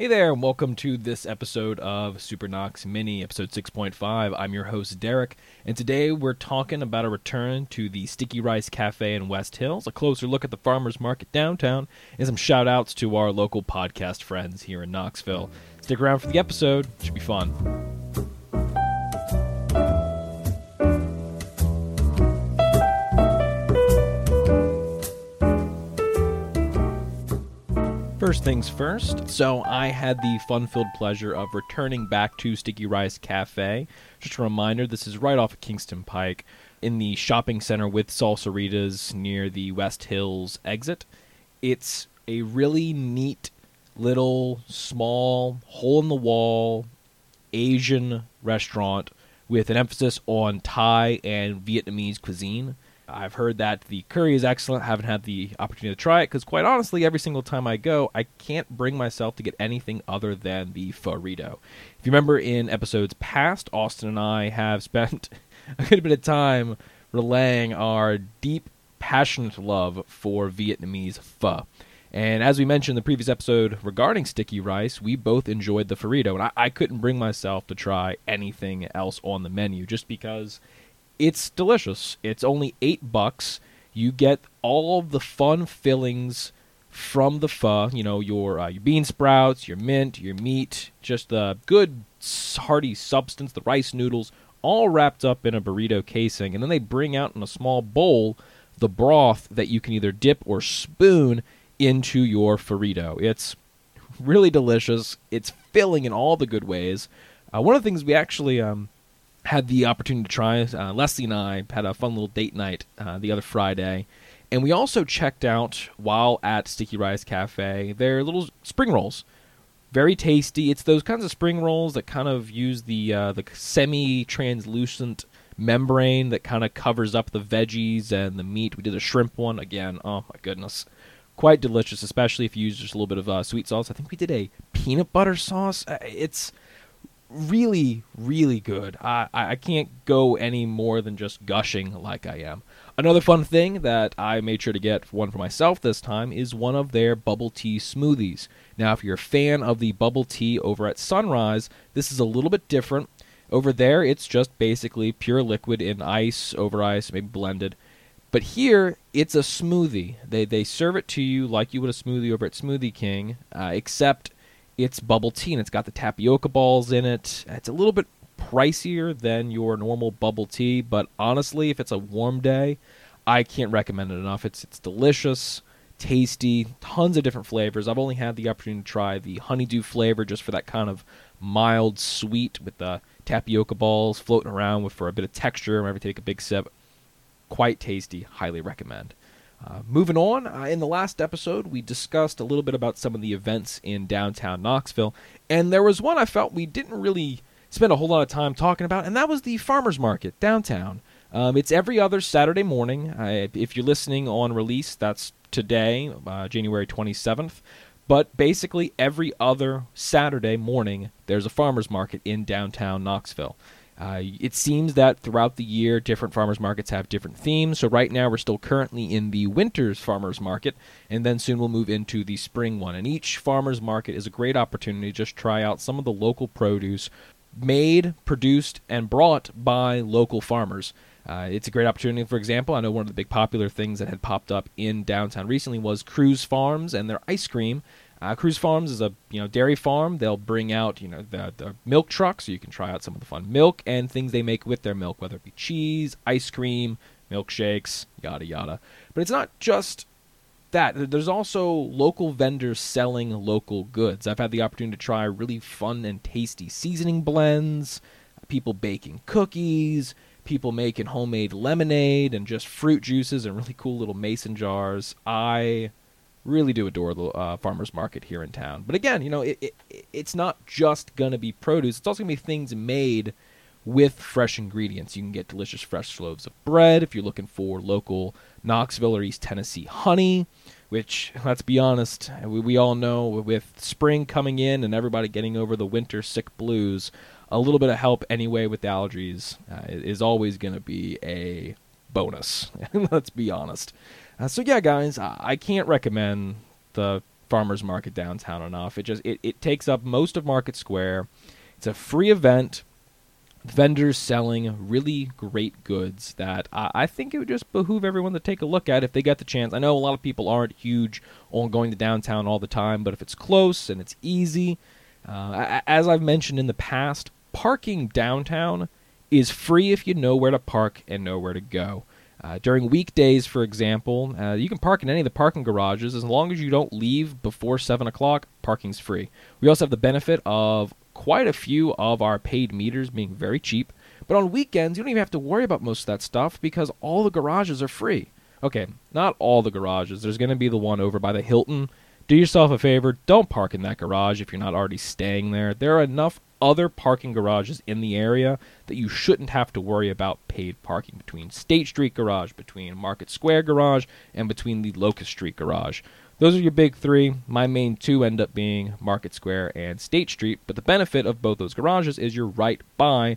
Hey there, and welcome to this episode of Super Knox Mini, episode 6.5. I'm your host, Derric, and today we're talking about a return to the Sticky Rice Cafe in West Hills, a closer look at the farmers market downtown, and some shout outs to our local podcast friends here in Knoxville. Stick around for the episode, it should be fun. First things first, so I had the fun filled pleasure of returning back to Sticky Rice Cafe. Just a reminder this is right off of Kingston Pike in the shopping center with Salsarita's near the West Hills exit. It's a really neat little small hole in the wall Asian restaurant with an emphasis on Thai and Vietnamese cuisine. I've heard that the curry is excellent. Haven't had the opportunity to try it because, quite honestly, every single time I go, I can't bring myself to get anything other than the Farito. If you remember in episodes past, Austin and I have spent a good bit of time relaying our deep, passionate love for Vietnamese pho. And as we mentioned in the previous episode regarding sticky rice, we both enjoyed the Farito, and I, I couldn't bring myself to try anything else on the menu just because it's delicious. It's only eight bucks. You get all the fun fillings from the pho. You know your uh, your bean sprouts, your mint, your meat, just the good hearty substance. The rice noodles, all wrapped up in a burrito casing, and then they bring out in a small bowl the broth that you can either dip or spoon into your Farito. It's really delicious. It's filling in all the good ways. Uh, one of the things we actually um, had the opportunity to try. Uh, Leslie and I had a fun little date night uh, the other Friday, and we also checked out while at Sticky Rice Cafe their little spring rolls. Very tasty. It's those kinds of spring rolls that kind of use the uh, the semi-translucent membrane that kind of covers up the veggies and the meat. We did a shrimp one again. Oh my goodness, quite delicious, especially if you use just a little bit of uh, sweet sauce. I think we did a peanut butter sauce. Uh, it's really, really good. I, I can't go any more than just gushing like I am. Another fun thing that I made sure to get one for myself this time is one of their bubble tea smoothies. Now, if you're a fan of the bubble tea over at Sunrise, this is a little bit different. Over there, it's just basically pure liquid in ice, over ice, maybe blended. But here, it's a smoothie. They, they serve it to you like you would a smoothie over at Smoothie King, uh, except it's bubble tea and it's got the tapioca balls in it. It's a little bit pricier than your normal bubble tea, but honestly, if it's a warm day, I can't recommend it enough. It's it's delicious, tasty, tons of different flavors. I've only had the opportunity to try the honeydew flavor just for that kind of mild sweet with the tapioca balls floating around with for a bit of texture whenever you take a big sip. Quite tasty, highly recommend. Uh, moving on, uh, in the last episode, we discussed a little bit about some of the events in downtown Knoxville, and there was one I felt we didn't really spend a whole lot of time talking about, and that was the farmers market downtown. Um, it's every other Saturday morning. Uh, if you're listening on release, that's today, uh, January 27th. But basically, every other Saturday morning, there's a farmers market in downtown Knoxville. Uh, it seems that throughout the year, different farmers markets have different themes. So right now, we're still currently in the winter's farmers market, and then soon we'll move into the spring one. And each farmers market is a great opportunity to just try out some of the local produce made, produced, and brought by local farmers. Uh, it's a great opportunity. For example, I know one of the big popular things that had popped up in downtown recently was Cruze Farms and their ice cream. Uh, Cruze Farms is a you know dairy farm. They'll bring out you know the, the milk truck, so you can try out some of the fun milk and things they make with their milk, whether it be cheese, ice cream, milkshakes, yada yada. But it's not just that. There's also local vendors selling local goods. I've had the opportunity to try really fun and tasty seasoning blends. People baking cookies. People making homemade lemonade and just fruit juices and really cool little mason jars. I really do adore the uh, farmers market here in town. But again, you know, it, it it's not just gonna be produce; it's also gonna be things made with fresh ingredients. You can get delicious fresh loaves of bread if you're looking for local Knoxville or East Tennessee honey. Which, let's be honest, we, we all know with spring coming in and everybody getting over the winter sick blues, a little bit of help anyway with allergies uh, is always going to be a bonus. let's be honest. Uh, so yeah, guys, I-, can't recommend the farmers market downtown enough. It just it, it takes up most of Market Square. It's a free event. Vendors selling really great goods that I, I think it would just behoove everyone to take a look at if they get the chance. I know a lot of people aren't huge on going to downtown all the time, but if it's close and it's easy, uh, as I've mentioned in the past, parking downtown is free if you know where to park and know where to go. Uh, during weekdays, for example, uh, you can park in any of the parking garages as long as you don't leave before 7 o'clock. Parking's free. We also have the benefit of quite a few of our paid meters being very cheap. But on weekends, you don't even have to worry about most of that stuff because all the garages are free. Okay, not all the garages. There's going to be the one over by the Hilton. Do yourself a favor, don't park in that garage if you're not already staying there. There are enough other parking garages in the area that you shouldn't have to worry about paid parking between State Street Garage, between Market Square Garage, and between the Locust Street Garage. Those are your big three. My main two end up being Market Square and State Street, but the benefit of both those garages is you're right by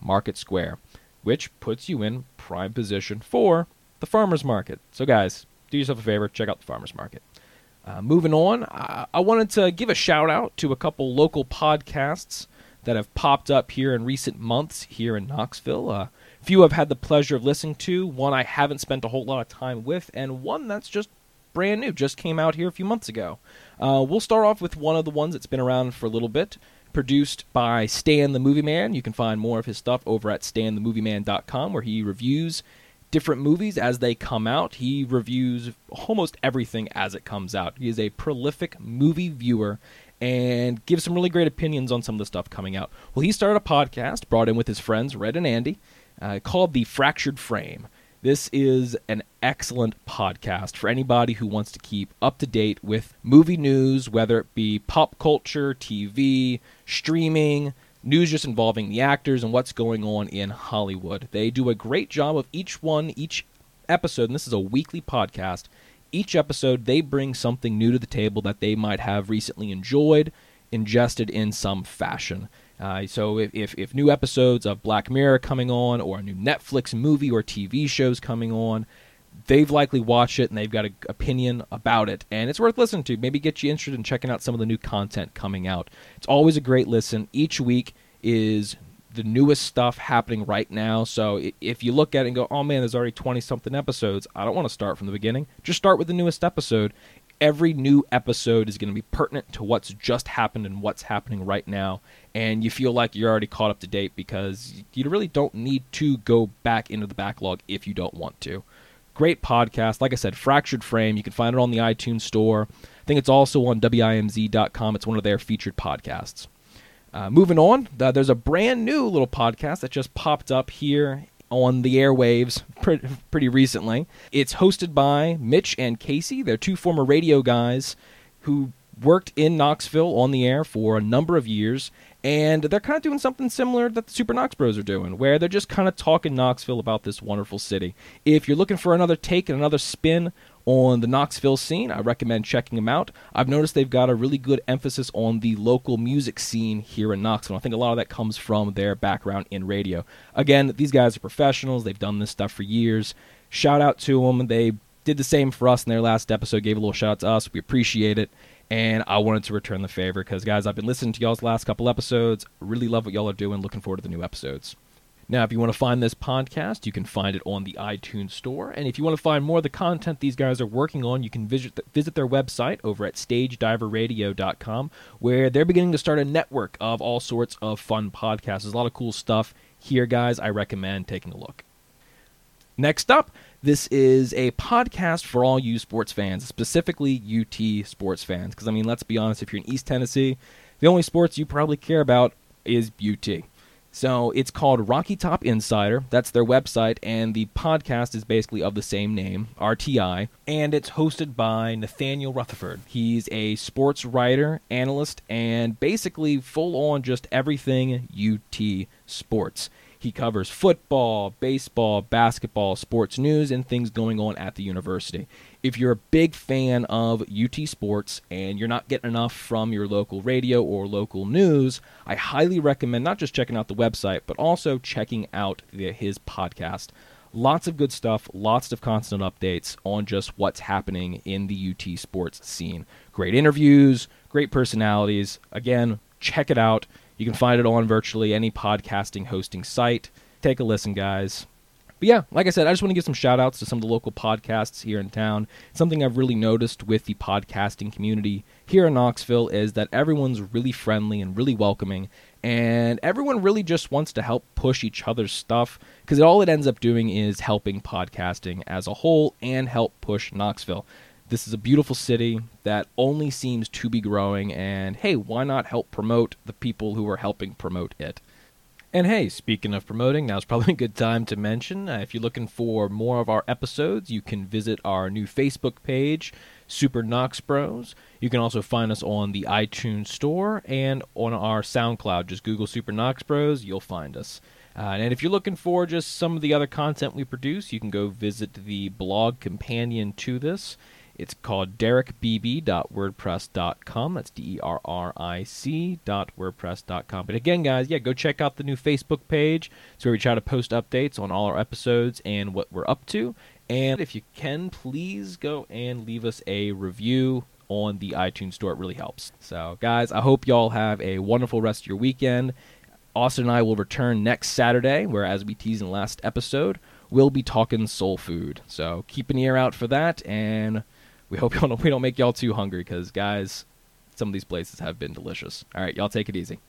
Market Square, which puts you in prime position for the farmer's market. So, guys, do yourself a favor, check out the farmer's market. Uh, moving on, I-, I wanted to give a shout out to a couple local podcasts that have popped up here in recent months here in Knoxville. A uh, few I've had the pleasure of listening to, one I haven't spent a whole lot of time with, and one that's just brand new, just came out here a few months ago. Uh, we'll start off with one of the ones that's been around for a little bit. Produced by Stan the Movie Man. You can find more of his stuff over at stanthemovieman.com, where he reviews different movies as they come out. He reviews almost everything as it comes out. He is a prolific movie viewer and give some really great opinions on some of the stuff coming out. Well, he started a podcast brought in with his friends Red and Andy uh, called The Fractured Frame. This is an excellent podcast for anybody who wants to keep up to date with movie news, whether it be pop culture, TV, streaming, news just involving the actors and what's going on in Hollywood. They do a great job of each one, each episode, and this is a weekly podcast each episode they bring something new to the table that they might have recently enjoyed, ingested in some fashion. Uh, so if, if, if, new episodes of Black Mirror coming on, or a new Netflix movie or TV shows coming on, they've likely watched it and they've got an opinion about it, and it's worth listening to. Maybe get you interested in checking out some of the new content coming out. It's always a great listen. Each week is the newest stuff happening right now. So if you look at it and go, oh man, there's already 20 something episodes, I don't want to start from the beginning. Just start with the newest episode. Every new episode is going to be pertinent to what's just happened and what's happening right now. And you feel like you're already caught up to date because you really don't need to go back into the backlog if you don't want to. Great podcast. Like I said, Fractured Frame. You can find it on the iTunes Store. I think it's also on WIMZ.com. It's one of their featured podcasts. Uh, moving on, uh, there's a brand new little podcast that just popped up here on the airwaves pretty, pretty recently. It's hosted by Mitch and Casey. They're two former radio guys who worked in Knoxville on the air for a number of years, and they're kind of doing something similar that the Super Knox Bros are doing, where they're just kind of talking Knoxville about this wonderful city. If you're looking for another take and another spin on the Knoxville scene. I recommend checking them out. I've noticed they've got a really good emphasis on the local music scene here in Knoxville. I think a lot of that comes from their background in radio. Again, these guys are professionals. They've done this stuff for years. Shout out to them. They did the same for us in their last episode, gave a little shout out to us. We appreciate it. And I wanted to return the favor because, guys, I've been listening to y'all's last couple episodes. Really love what y'all are doing. Looking forward to the new episodes. Now, if you want to find this podcast, you can find it on the iTunes Store. And if you want to find more of the content these guys are working on, you can visit, visit their website over at stagediverradio.com, where they're beginning to start a network of all sorts of fun podcasts. There's a lot of cool stuff here, guys. I recommend taking a look. Next up, this is a podcast for all you sports fans, specifically UT sports fans. Because, I mean, let's be honest, if you're in East Tennessee, the only sports you probably care about is UT. So it's called Rocky Top Insider. That's their website, and the podcast is basically of the same name, RTI, and it's hosted by Nathaniel Rutherford. He's a sports writer, analyst, and basically full on just everything UT sports. He covers football, baseball, basketball, sports news, and things going on at the university. If you're a big fan of UT sports and you're not getting enough from your local radio or local news, I highly recommend not just checking out the website, but also checking out the, his podcast. Lots of good stuff, lots of constant updates on just what's happening in the UT sports scene. Great interviews, great personalities. Again, check it out. You can find it on virtually any podcasting hosting site. Take a listen, guys. But yeah, like I said, I just want to give some shout outs to some of the local podcasts here in town. Something I've really noticed with the podcasting community here in Knoxville is that everyone's really friendly and really welcoming, and everyone really just wants to help push each other's stuff because all it ends up doing is helping podcasting as a whole and help push Knoxville. This is a beautiful city that only seems to be growing, and hey, why not help promote the people who are helping promote it? And hey, speaking of promoting, now's probably a good time to mention uh, if you're looking for more of our episodes, you can visit our new Facebook page, Super Knox Bros. You can also find us on the iTunes Store and on our SoundCloud. Just Google Super Knox Bros, you'll find us. Uh, and if you're looking for just some of the other content we produce, you can go visit the blog companion to this. It's called derricbb.wordpress.com. That's D E R R I C dot wordpress.com. But again, guys, yeah, go check out the new Facebook page. It's where we try to post updates on all our episodes and what we're up to. And if you can, please go and leave us a review on the iTunes Store. It really helps. So, guys, I hope y'all have a wonderful rest of your weekend. Austin and I will return next Saturday, where, as we teased in the last episode, we'll be talking soul food. So keep an ear out for that, and we hope y'all don't, we don't make y'all too hungry because, guys, some of these places have been delicious. All right, y'all take it easy.